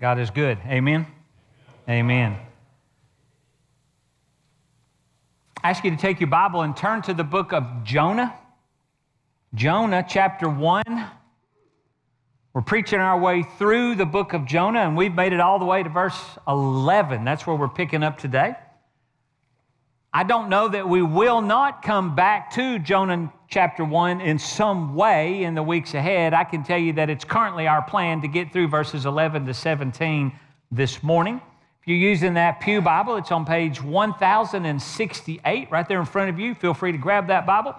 God is good. Amen. Amen. I ask you to take your Bible and turn to the book of Jonah. Jonah, chapter 1. We're preaching our way through the book of Jonah, and we've made it all the way to verse 11. That's where we're picking up today. I don't know that we will not come back to Jonah chapter 1 in some way in the weeks ahead. I can tell you that it's currently our plan to get through verses 11 to 17 this morning. If you're using that Pew Bible, it's on page 1068 right there in front of you. Feel free to grab that Bible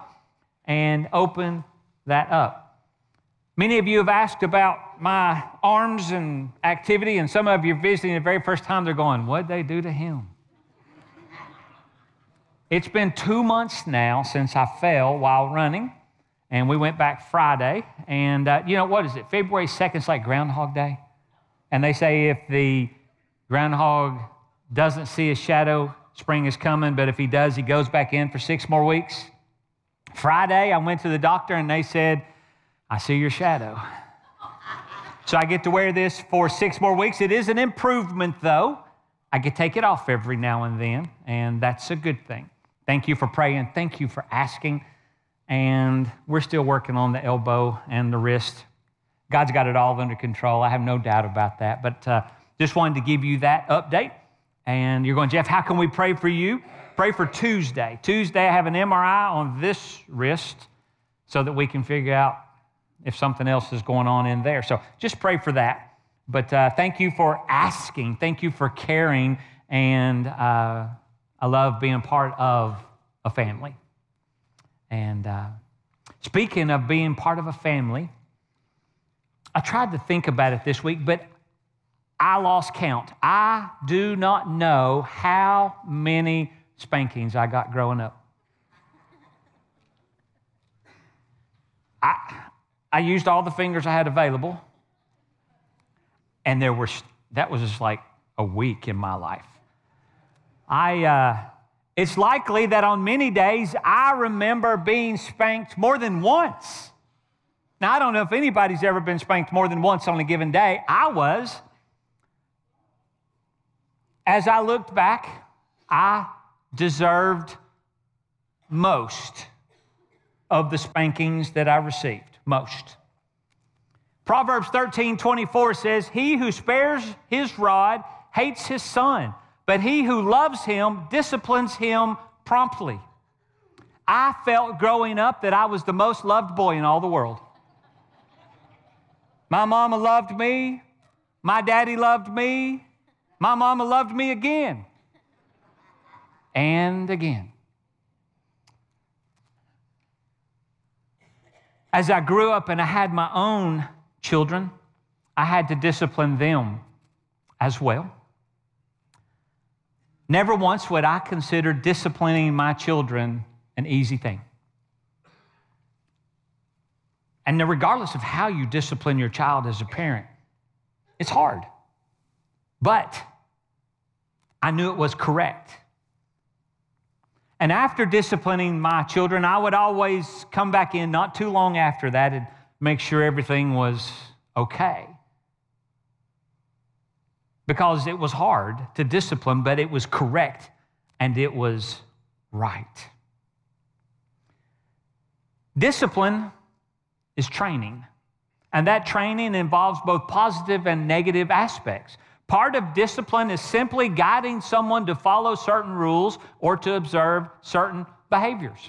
and open that up. Many of you have asked about my arms and activity, and some of you are visiting the very first time they're going, What'd they do to him? It's been two months now since I fell while running, and we went back Friday. And uh, you know, what is it? February 2nd is like Groundhog Day. And they say if the groundhog doesn't see a shadow, spring is coming, but if he does, he goes back in for six more weeks. Friday, I went to the doctor and they said, I see your shadow. So I get to wear this for six more weeks. It is an improvement, though. I can take it off every now and then, and that's a good thing. Thank you for praying. Thank you for asking. And we're still working on the elbow and the wrist. God's got it all under control. I have no doubt about that. But uh, just wanted to give you that update. And you're going, Jeff, how can we pray for you? Pray for Tuesday. Tuesday, I have an MRI on this wrist so that we can figure out if something else is going on in there. So just pray for that. But uh, thank you for asking. Thank you for caring. And uh, I love being part of a family. And uh, speaking of being part of a family, I tried to think about it this week, but I lost count. I do not know how many spankings I got growing up. I, I used all the fingers I had available, and there were, that was just like a week in my life. I, uh, it's likely that on many days I remember being spanked more than once. Now, I don't know if anybody's ever been spanked more than once on a given day. I was. As I looked back, I deserved most of the spankings that I received. Most. Proverbs 13 24 says, He who spares his rod hates his son, but he who loves him disciplines him promptly. I felt growing up that I was the most loved boy in all the world. My mama loved me. My daddy loved me. My mama loved me again and again. As I grew up and I had my own children, I had to discipline them as well. Never once would I consider disciplining my children an easy thing. And regardless of how you discipline your child as a parent, it's hard. But I knew it was correct. And after disciplining my children, I would always come back in not too long after that and make sure everything was okay because it was hard to discipline, but it was correct and it was right. Discipline is training, and that training involves both positive and negative aspects. Part of discipline is simply guiding someone to follow certain rules or to observe certain behaviors.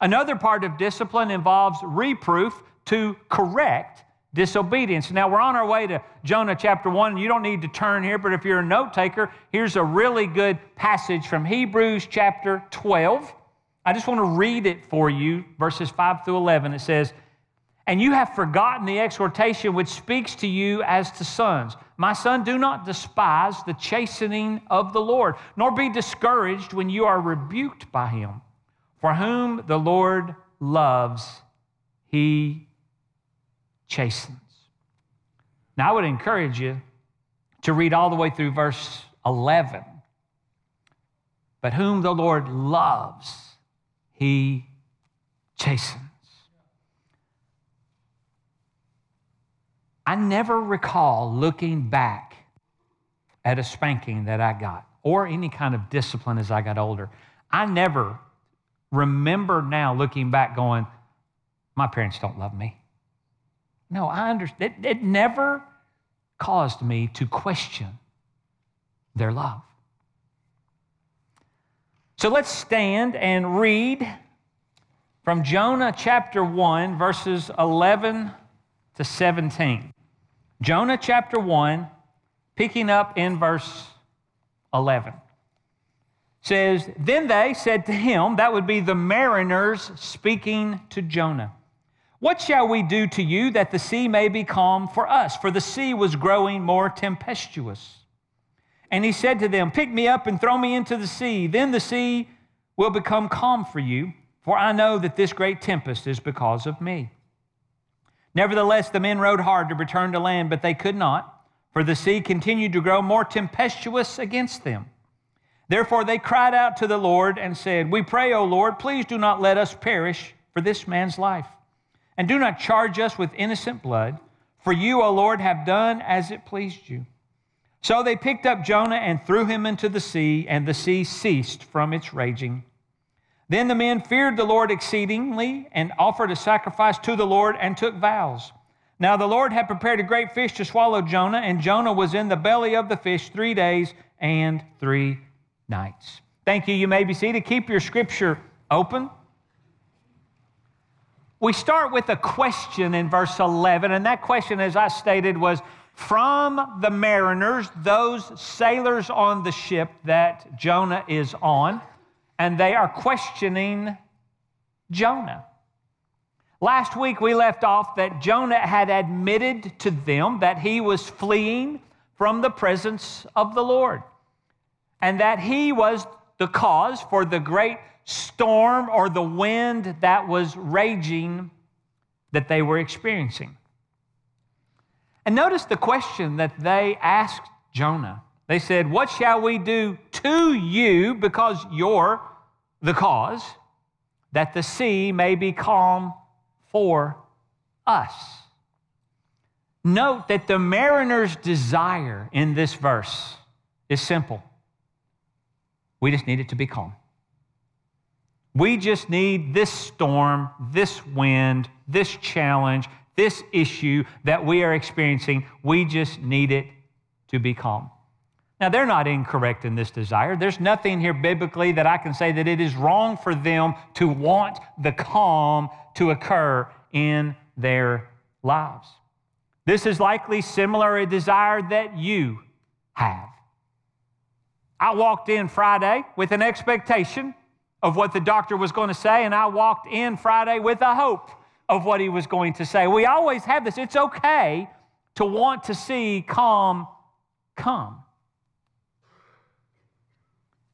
Another part of discipline involves reproof to correct disobedience. Now we're on our way to Jonah chapter 1. You don't need to turn here, but if you're a note taker, here's a really good passage from Hebrews chapter 12. I just want to read it for you, verses 5 through 11. It says, And you have forgotten the exhortation which speaks to you as to sons. My son, do not despise the chastening of the Lord, nor be discouraged when you are rebuked by him. For whom the Lord loves, he chastens. Now, I would encourage you to read all the way through verse 11. But whom the Lord loves, he chastens. I never recall looking back at a spanking that I got or any kind of discipline as I got older. I never remember now looking back going, my parents don't love me. No, I understand. It, it never caused me to question their love. So let's stand and read from Jonah chapter 1, verses 11 to 17. Jonah chapter 1, picking up in verse 11 says, Then they said to him, that would be the mariners speaking to Jonah, What shall we do to you that the sea may be calm for us? For the sea was growing more tempestuous. And he said to them, Pick me up and throw me into the sea. Then the sea will become calm for you, for I know that this great tempest is because of me. Nevertheless, the men rowed hard to return to land, but they could not, for the sea continued to grow more tempestuous against them. Therefore, they cried out to the Lord and said, We pray, O Lord, please do not let us perish for this man's life. And do not charge us with innocent blood, for you, O Lord, have done as it pleased you. So they picked up Jonah and threw him into the sea, and the sea ceased from its raging. Then the men feared the Lord exceedingly and offered a sacrifice to the Lord and took vows. Now the Lord had prepared a great fish to swallow Jonah, and Jonah was in the belly of the fish three days and three nights. Thank you. You may be seated. Keep your scripture open. We start with a question in verse 11, and that question, as I stated, was from the mariners, those sailors on the ship that Jonah is on, and they are questioning Jonah. Last week we left off that Jonah had admitted to them that he was fleeing from the presence of the Lord and that he was the cause for the great storm or the wind that was raging that they were experiencing. And notice the question that they asked Jonah. They said, What shall we do to you because you're the cause that the sea may be calm for us? Note that the mariner's desire in this verse is simple we just need it to be calm. We just need this storm, this wind, this challenge, this issue that we are experiencing. We just need it to be calm. Now, they're not incorrect in this desire. There's nothing here biblically that I can say that it is wrong for them to want the calm to occur in their lives. This is likely similar a desire that you have. I walked in Friday with an expectation of what the doctor was going to say, and I walked in Friday with a hope of what he was going to say. We always have this. It's okay to want to see calm come.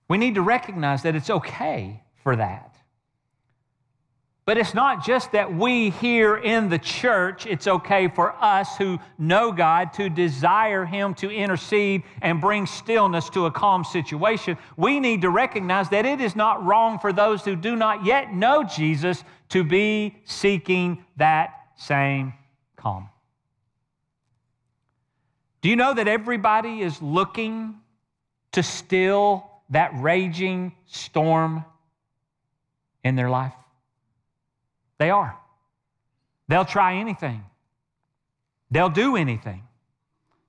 We need to recognize that it's okay for that. But it's not just that we here in the church, it's okay for us who know God to desire Him to intercede and bring stillness to a calm situation. We need to recognize that it is not wrong for those who do not yet know Jesus to be seeking that same calm. Do you know that everybody is looking to still that raging storm in their life? They are. They'll try anything, they'll do anything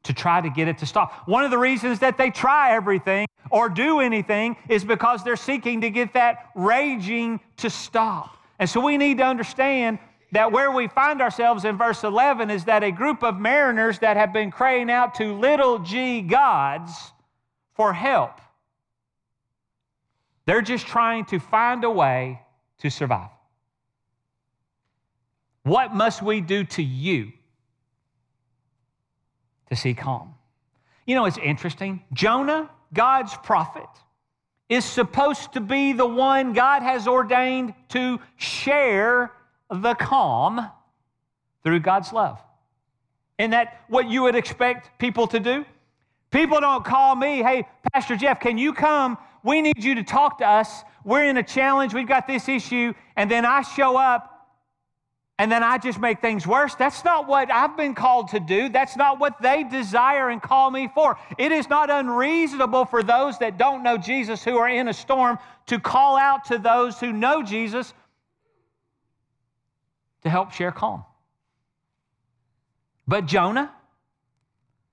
to try to get it to stop. One of the reasons that they try everything or do anything is because they're seeking to get that raging to stop. And so we need to understand that where we find ourselves in verse 11 is that a group of mariners that have been crying out to little g gods for help. They're just trying to find a way to survive. What must we do to you to see calm? You know, it's interesting. Jonah, God's prophet, is supposed to be the one God has ordained to share the calm through God's love. Isn't that what you would expect people to do? People don't call me, hey, Pastor Jeff, can you come? We need you to talk to us. We're in a challenge. We've got this issue. And then I show up and then I just make things worse. That's not what I've been called to do. That's not what they desire and call me for. It is not unreasonable for those that don't know Jesus who are in a storm to call out to those who know Jesus to help share calm. But Jonah,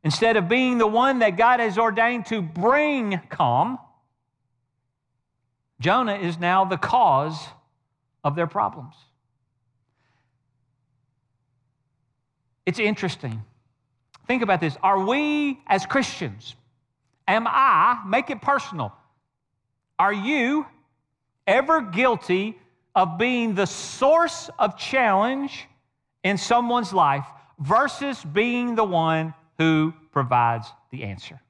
instead of being the one that God has ordained to bring calm, Jonah is now the cause of their problems. It's interesting. Think about this. Are we, as Christians, am I, make it personal, are you ever guilty of being the source of challenge in someone's life versus being the one who provides the answer?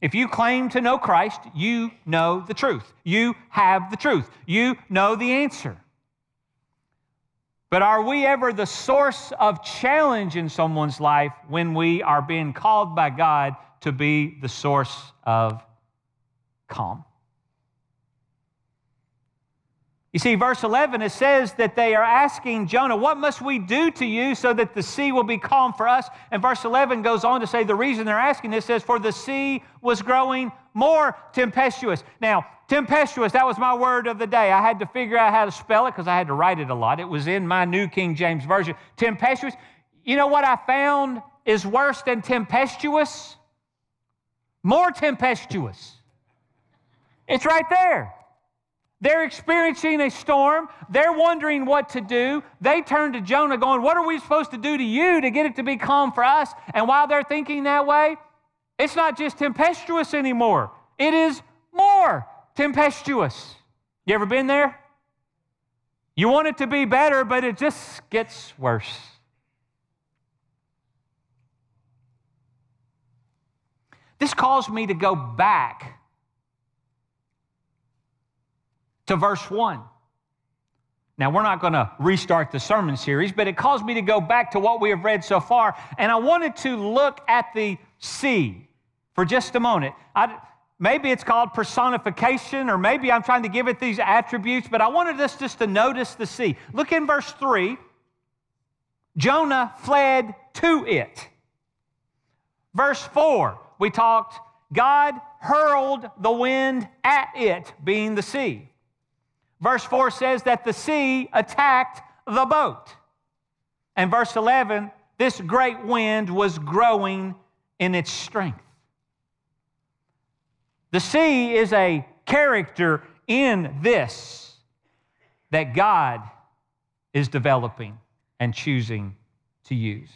If you claim to know Christ, you know the truth. You have the truth. You know the answer. But are we ever the source of challenge in someone's life when we are being called by God to be the source of calm? You see, verse 11, it says that they are asking Jonah, What must we do to you so that the sea will be calm for us? And verse 11 goes on to say the reason they're asking this says, For the sea was growing more tempestuous. Now, tempestuous, that was my word of the day. I had to figure out how to spell it because I had to write it a lot. It was in my New King James Version. Tempestuous. You know what I found is worse than tempestuous? More tempestuous. It's right there. They're experiencing a storm. They're wondering what to do. They turn to Jonah, going, What are we supposed to do to you to get it to be calm for us? And while they're thinking that way, it's not just tempestuous anymore, it is more tempestuous. You ever been there? You want it to be better, but it just gets worse. This caused me to go back to verse 1. Now, we're not going to restart the sermon series, but it caused me to go back to what we have read so far. And I wanted to look at the sea for just a moment. I, maybe it's called personification, or maybe I'm trying to give it these attributes, but I wanted us just to notice the sea. Look in verse 3. Jonah fled to it. Verse 4, we talked, God hurled the wind at it, being the sea. Verse 4 says that the sea attacked the boat. And verse 11, this great wind was growing in its strength. The sea is a character in this that God is developing and choosing to use.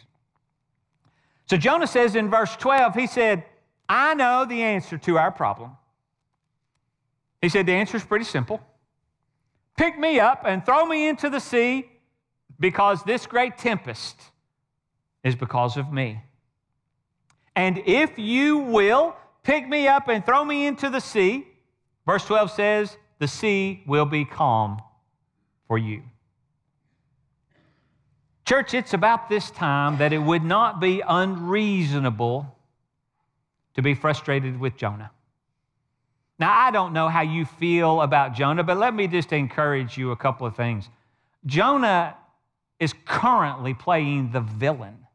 So Jonah says in verse 12, he said, I know the answer to our problem. He said, the answer is pretty simple. Pick me up and throw me into the sea because this great tempest is because of me. And if you will pick me up and throw me into the sea, verse 12 says, the sea will be calm for you. Church, it's about this time that it would not be unreasonable to be frustrated with Jonah. Now, I don't know how you feel about Jonah, but let me just encourage you a couple of things. Jonah is currently playing the villain.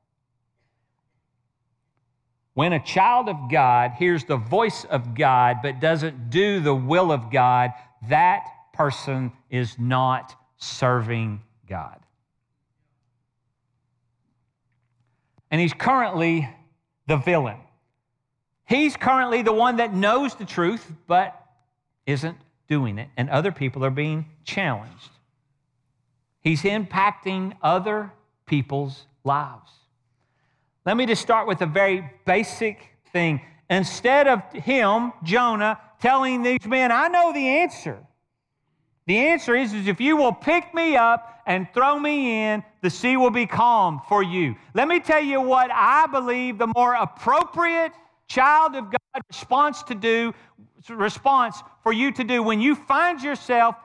When a child of God hears the voice of God but doesn't do the will of God, that person is not serving God. And he's currently the villain. He's currently the one that knows the truth, but isn't doing it, and other people are being challenged. He's impacting other people's lives. Let me just start with a very basic thing. Instead of him, Jonah, telling these men, I know the answer. The answer is, is if you will pick me up and throw me in, the sea will be calm for you. Let me tell you what I believe the more appropriate child of God response to do response for you to do when you find yourself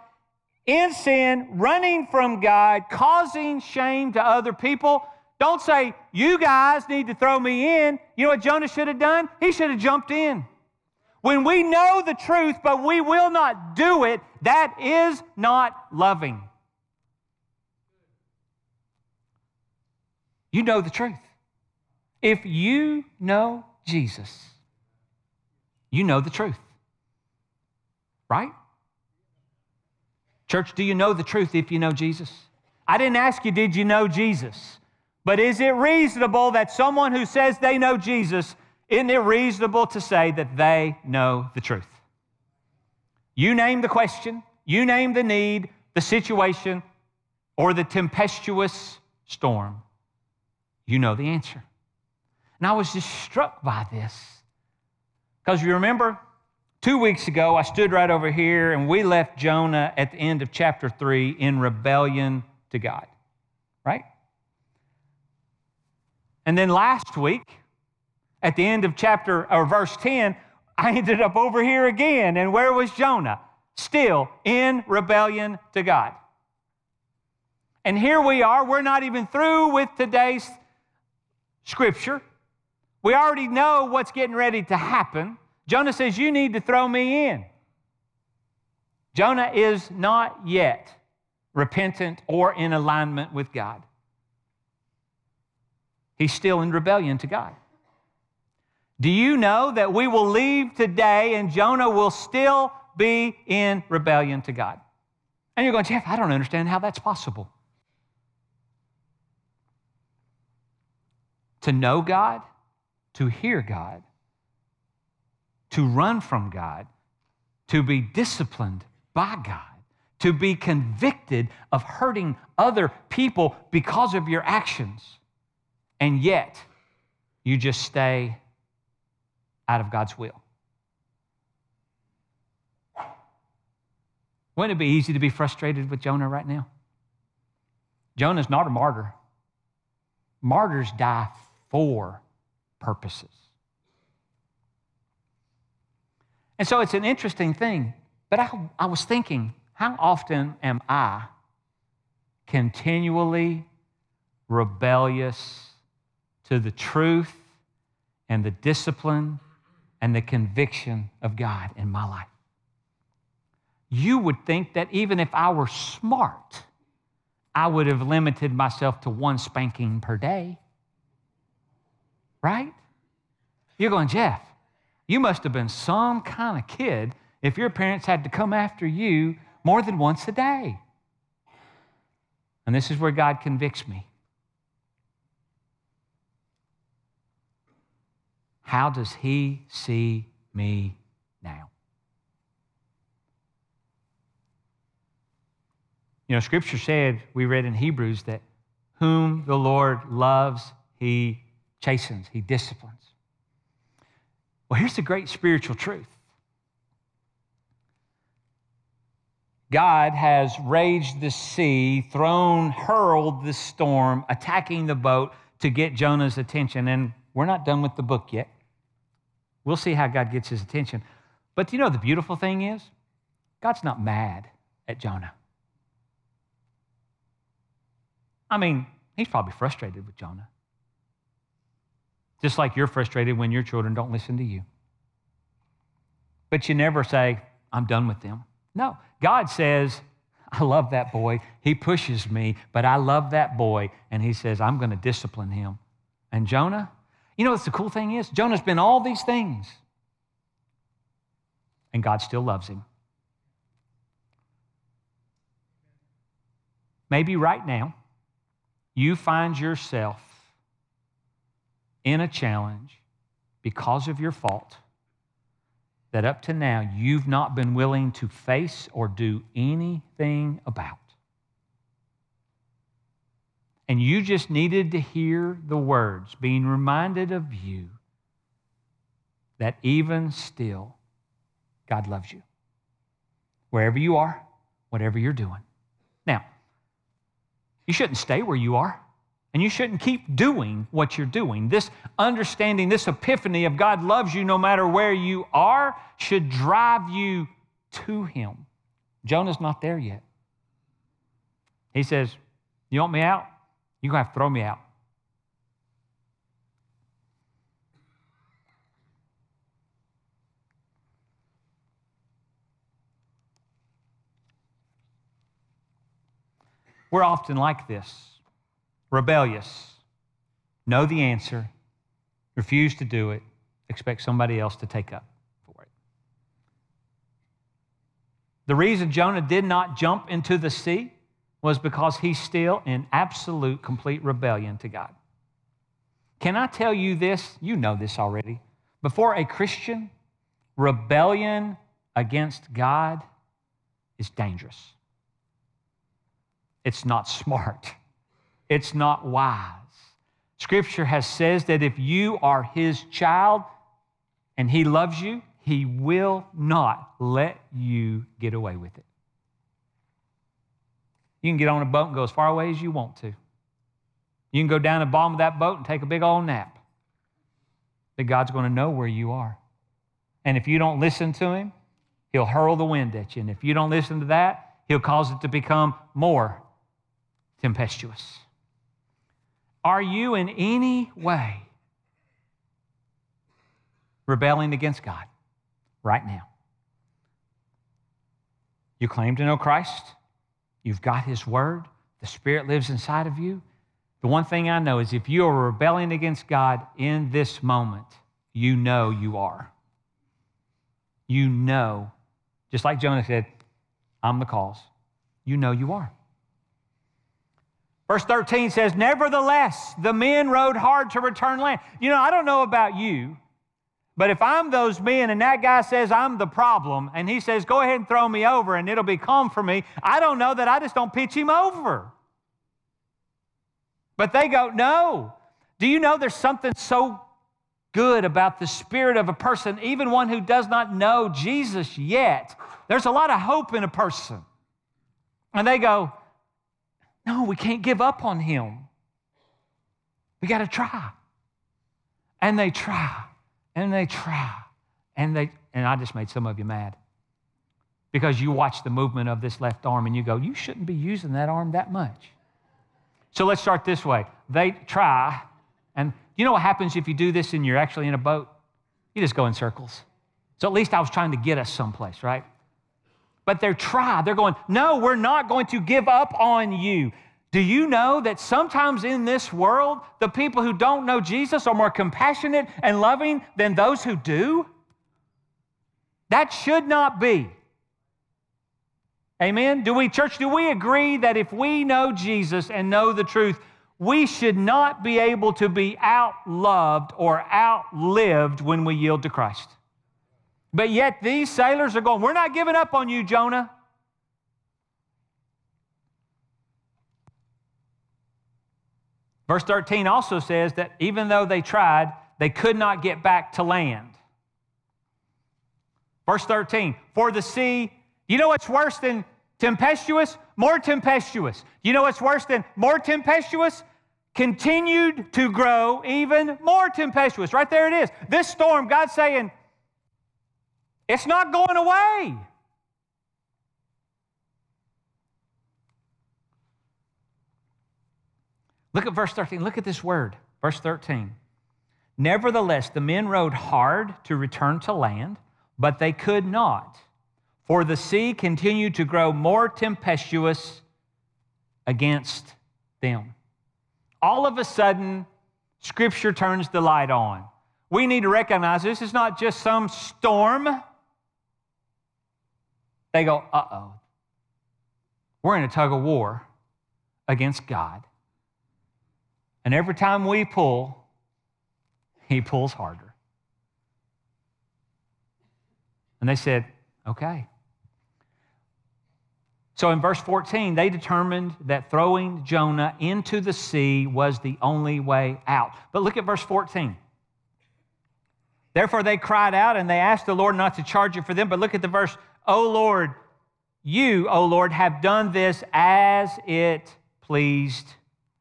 in sin, running from God, causing shame to other people. Don't say, You guys need to throw me in. You know what Jonah should have done? He should have jumped in. When we know the truth, but we will not do it, that is not loving. you know the truth. If you know Jesus, you know the truth. Right? Church, do you know the truth if you know Jesus? I didn't ask you, did you know Jesus? But is it reasonable that someone who says they know Jesus, isn't it reasonable to say that they know the truth? You name the question, you name the need, the situation, or the tempestuous storm. You know the answer. And I was just struck by this. Because you remember, two weeks ago, I stood right over here and we left Jonah at the end of chapter three in rebellion to God, right? And then last week, at the end of chapter or verse 10, I ended up over here again. And where was Jonah? Still in rebellion to God. And here we are, we're not even through with today's scripture. We already know what's getting ready to happen. Jonah says, You need to throw me in. Jonah is not yet repentant or in alignment with God. He's still in rebellion to God. Do you know that we will leave today and Jonah will still be in rebellion to God? And you're going, Jeff, I don't understand how that's possible. To know God, to hear God, to run from God, to be disciplined by God, to be convicted of hurting other people because of your actions, and yet you just stay out of God's will. Wouldn't it be easy to be frustrated with Jonah right now? Jonah's not a martyr. Martyrs die for purposes. And so it's an interesting thing. But I, I was thinking, how often am I continually rebellious to the truth and the discipline and the conviction of God in my life. You would think that even if I were smart, I would have limited myself to one spanking per day. Right? You're going, Jeff, you must have been some kind of kid if your parents had to come after you more than once a day. And this is where God convicts me. How does he see me now? You know, scripture said, we read in Hebrews, that whom the Lord loves, he chastens, he disciplines. Well, here's the great spiritual truth God has raged the sea, thrown, hurled the storm, attacking the boat to get Jonah's attention. And we're not done with the book yet. We'll see how God gets his attention. But you know the beautiful thing is? God's not mad at Jonah. I mean, he's probably frustrated with Jonah. Just like you're frustrated when your children don't listen to you. But you never say, I'm done with them. No, God says, I love that boy. He pushes me, but I love that boy. And he says, I'm going to discipline him. And Jonah, you know what the cool thing is? Jonah's been all these things, and God still loves him. Maybe right now, you find yourself in a challenge because of your fault that up to now you've not been willing to face or do anything about and you just needed to hear the words, being reminded of you that even still, God loves you. Wherever you are, whatever you're doing. Now, you shouldn't stay where you are, and you shouldn't keep doing what you're doing. This understanding, this epiphany of God loves you no matter where you are, should drive you to Him. Jonah's not there yet. He says, You want me out? You're going to have to throw me out. We're often like this rebellious, know the answer, refuse to do it, expect somebody else to take up for it. The reason Jonah did not jump into the sea was because he's still in absolute, complete rebellion to God. Can I tell you this? You know this already. Before a Christian, rebellion against God is dangerous. It's not smart. It's not wise. Scripture has says that if you are his child and he loves you, he will not let you get away with it. You can get on a boat and go as far away as you want to. You can go down the bottom of that boat and take a big old nap. But God's going to know where you are. And if you don't listen to him, he'll hurl the wind at you. And if you don't listen to that, he'll cause it to become more tempestuous. Are you in any way rebelling against God right now? You claim to know Christ, you've got His Word, the Spirit lives inside of you. The one thing I know is if you are rebelling against God in this moment, you know you are. You know, just like Jonah said, I'm the cause. You know you are. Verse 13 says, Nevertheless, the men rowed hard to return land. You know, I don't know about you, but if I'm those men and that guy says I'm the problem and he says, Go ahead and throw me over and it'll be calm for me, I don't know that I just don't pitch him over. But they go, No. Do you know there's something so good about the spirit of a person, even one who does not know Jesus yet? There's a lot of hope in a person. And they go, no, we can't give up on him. We got to try. And they try, and they try, and they, and I just made some of you mad because you watch the movement of this left arm and you go, you shouldn't be using that arm that much. So let's start this way. They try, and you know what happens if you do this and you're actually in a boat? You just go in circles. So at least I was trying to get us someplace, right? but they're tried. They're going, No, we're not going to give up on you. Do you know that sometimes in this world, the people who don't know Jesus are more compassionate and loving than those who do? That should not be. Amen. Do we, church, do we agree that if we know Jesus and know the truth, we should not be able to be outloved or outlived when we yield to Christ? But yet these sailors are going, We're not giving up on you, Jonah. Verse 13 also says that even though they tried, they could not get back to land. Verse 13, for the sea, you know what's worse than tempestuous? More tempestuous. You know what's worse than more tempestuous? Continued to grow even more tempestuous. Right there it is. This storm, God's saying, it's not going away. Look at verse 13. Look at this word. Verse 13. Nevertheless, the men rowed hard to return to land, but they could not, for the sea continued to grow more tempestuous against them. All of a sudden, Scripture turns the light on. We need to recognize this is not just some storm they go, uh oh, we're in a tug of war against God. And every time we pull, he pulls harder. And they said, okay. So in verse 14, they determined that throwing Jonah into the sea was the only way out. But look at verse 14. Therefore, they cried out and they asked the Lord not to charge it for them. But look at the verse O Lord, you, O Lord, have done this as it pleased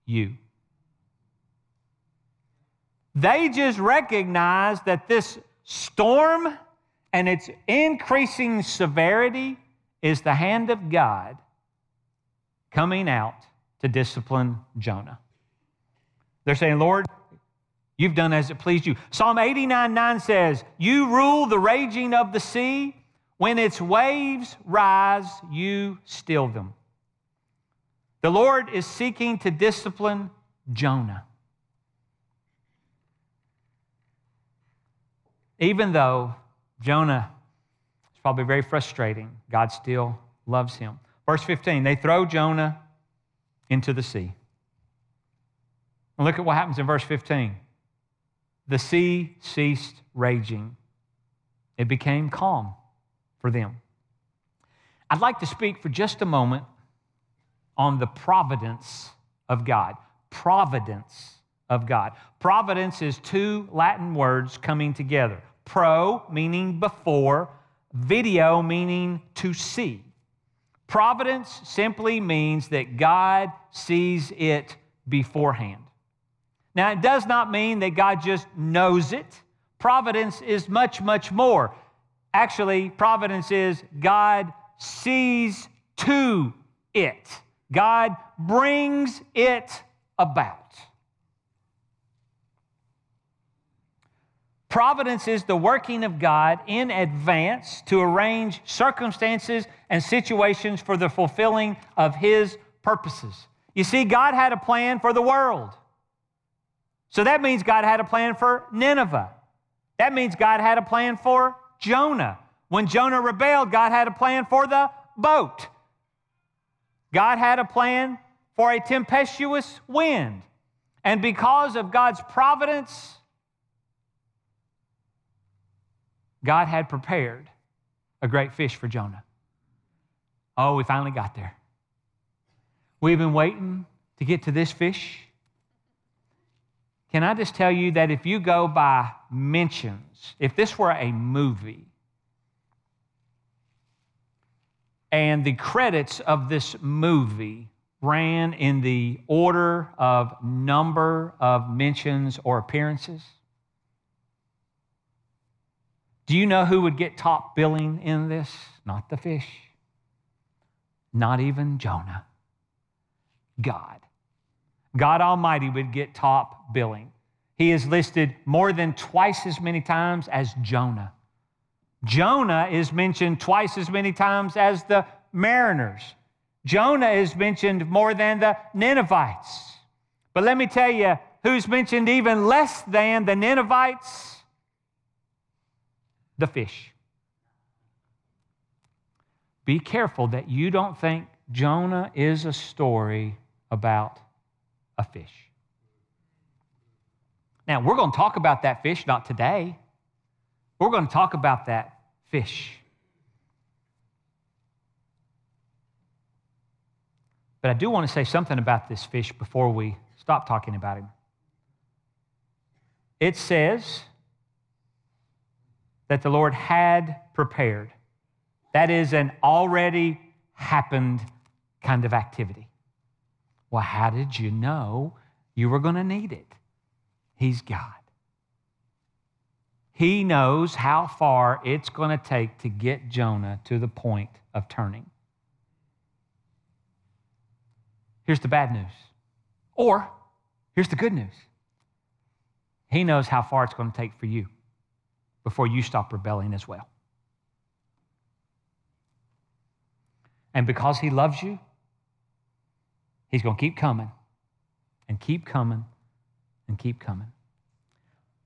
you. They just recognize that this storm and its increasing severity is the hand of God coming out to discipline Jonah. They're saying, Lord, you've done as it pleased you. Psalm 89 9 says, You rule the raging of the sea when its waves rise, you still them. The Lord is seeking to discipline Jonah. Even though Jonah is probably very frustrating, God still loves him. Verse 15 they throw Jonah into the sea. And look at what happens in verse 15. The sea ceased raging, it became calm for them. I'd like to speak for just a moment on the providence of God. Providence of God. Providence is two Latin words coming together pro, meaning before, video, meaning to see. Providence simply means that God sees it beforehand. Now, it does not mean that God just knows it. Providence is much, much more. Actually, providence is God sees to it, God brings it about. Providence is the working of God in advance to arrange circumstances and situations for the fulfilling of His purposes. You see, God had a plan for the world. So that means God had a plan for Nineveh. That means God had a plan for Jonah. When Jonah rebelled, God had a plan for the boat. God had a plan for a tempestuous wind. And because of God's providence, God had prepared a great fish for Jonah. Oh, we finally got there. We've been waiting to get to this fish. Can I just tell you that if you go by mentions, if this were a movie, and the credits of this movie ran in the order of number of mentions or appearances, do you know who would get top billing in this? Not the fish, not even Jonah. God. God Almighty would get top billing. He is listed more than twice as many times as Jonah. Jonah is mentioned twice as many times as the mariners. Jonah is mentioned more than the Ninevites. But let me tell you who's mentioned even less than the Ninevites the fish. Be careful that you don't think Jonah is a story about a fish. Now, we're going to talk about that fish, not today. We're going to talk about that fish. But I do want to say something about this fish before we stop talking about him. It says that the Lord had prepared. That is an already happened kind of activity. Well, how did you know you were going to need it? He's God. He knows how far it's going to take to get Jonah to the point of turning. Here's the bad news. Or here's the good news. He knows how far it's going to take for you before you stop rebelling as well. And because He loves you, He's going to keep coming and keep coming and keep coming.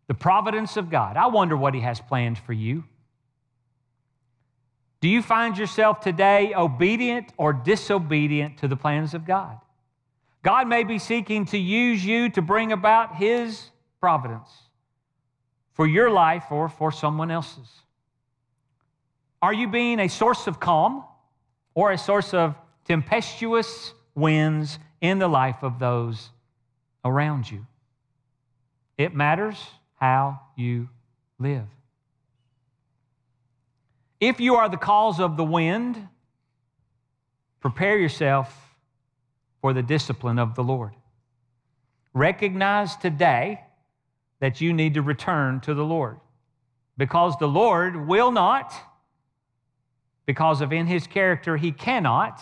The providence of God. I wonder what He has planned for you. Do you find yourself today obedient or disobedient to the plans of God? God may be seeking to use you to bring about His providence for your life or for someone else's? Are you being a source of calm or a source of tempestuous winds in the life of those around you? It matters how you live. If you are the cause of the wind, prepare yourself for the discipline of the Lord. Recognize today that you need to return to the Lord. Because the Lord will not, because of in his character, he cannot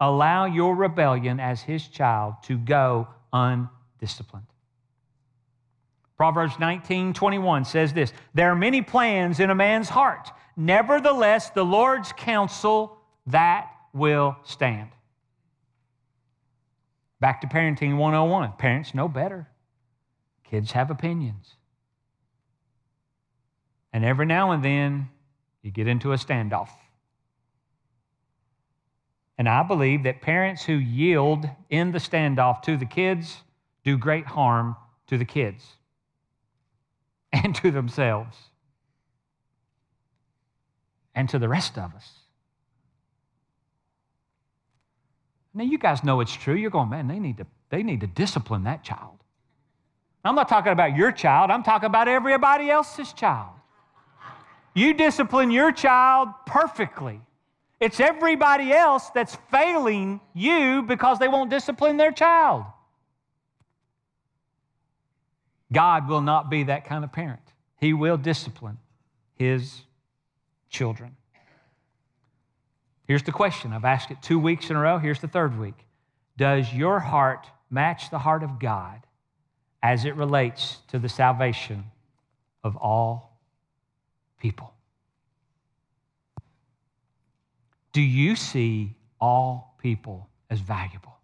allow your rebellion as his child to go undisciplined. Proverbs 19 21 says this There are many plans in a man's heart. Nevertheless, the Lord's counsel that will stand. Back to parenting 101. Parents know better. Kids have opinions. And every now and then, you get into a standoff. And I believe that parents who yield in the standoff to the kids do great harm to the kids and to themselves and to the rest of us. Now, you guys know it's true. You're going, man, they need to, they need to discipline that child. I'm not talking about your child, I'm talking about everybody else's child. You discipline your child perfectly. It's everybody else that's failing you because they won't discipline their child. God will not be that kind of parent. He will discipline his children. Here's the question I've asked it two weeks in a row. Here's the third week Does your heart match the heart of God as it relates to the salvation of all people? Do you see all people as valuable?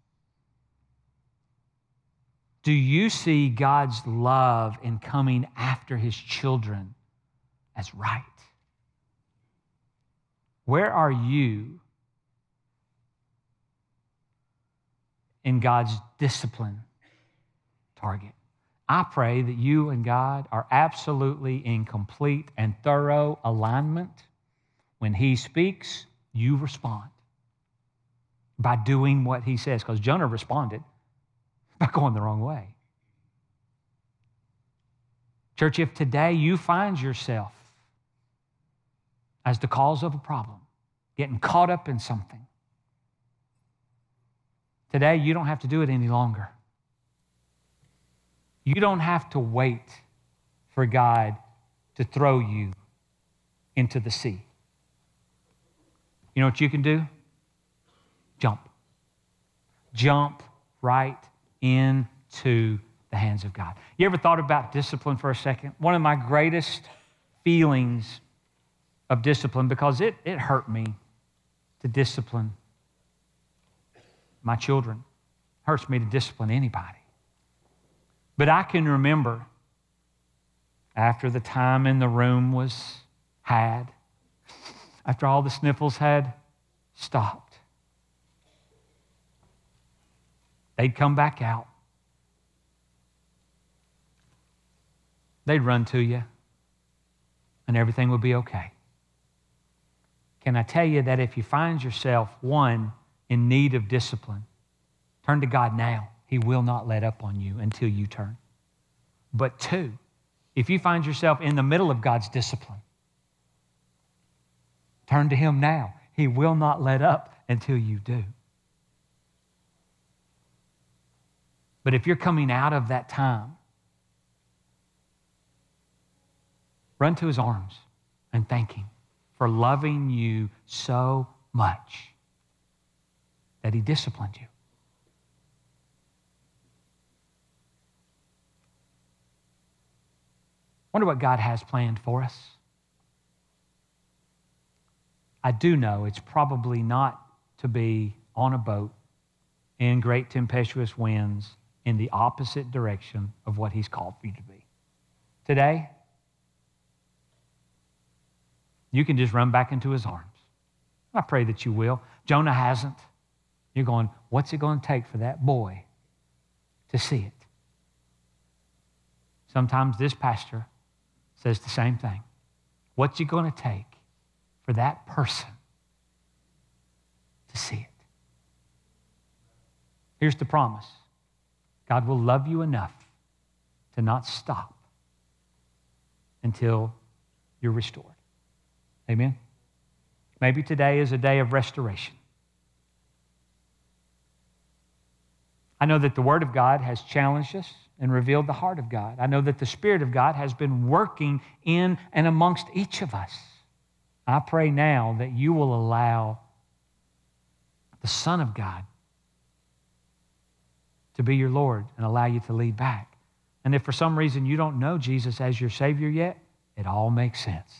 Do you see God's love in coming after his children as right? Where are you in God's discipline target? I pray that you and God are absolutely in complete and thorough alignment. When He speaks, you respond by doing what He says. Because Jonah responded by going the wrong way. Church, if today you find yourself as the cause of a problem, getting caught up in something, today you don't have to do it any longer. You don't have to wait for God to throw you into the sea. You know what you can do? Jump. Jump right into the hands of God. You ever thought about discipline for a second? One of my greatest feelings of discipline, because it, it hurt me to discipline my children, it hurts me to discipline anybody. But I can remember after the time in the room was had, after all the sniffles had stopped They'd come back out. They'd run to you, and everything would be okay. Can I tell you that if you find yourself, one, in need of discipline, turn to God now. He will not let up on you until you turn. But two, if you find yourself in the middle of God's discipline, turn to Him now. He will not let up until you do. But if you're coming out of that time, run to his arms and thank him for loving you so much that he disciplined you. Wonder what God has planned for us. I do know it's probably not to be on a boat in great tempestuous winds in the opposite direction of what He's called for you to be. Today, you can just run back into His arms. I pray that you will. Jonah hasn't. You're going, what's it going to take for that boy to see it? Sometimes this pastor says the same thing. What's it going to take for that person to see it? Here's the promise God will love you enough to not stop until you're restored. Amen? Maybe today is a day of restoration. I know that the Word of God has challenged us and revealed the heart of God. I know that the Spirit of God has been working in and amongst each of us. I pray now that you will allow the Son of God to be your Lord and allow you to lead back. And if for some reason you don't know Jesus as your Savior yet, it all makes sense.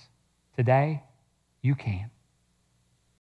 Today, you can.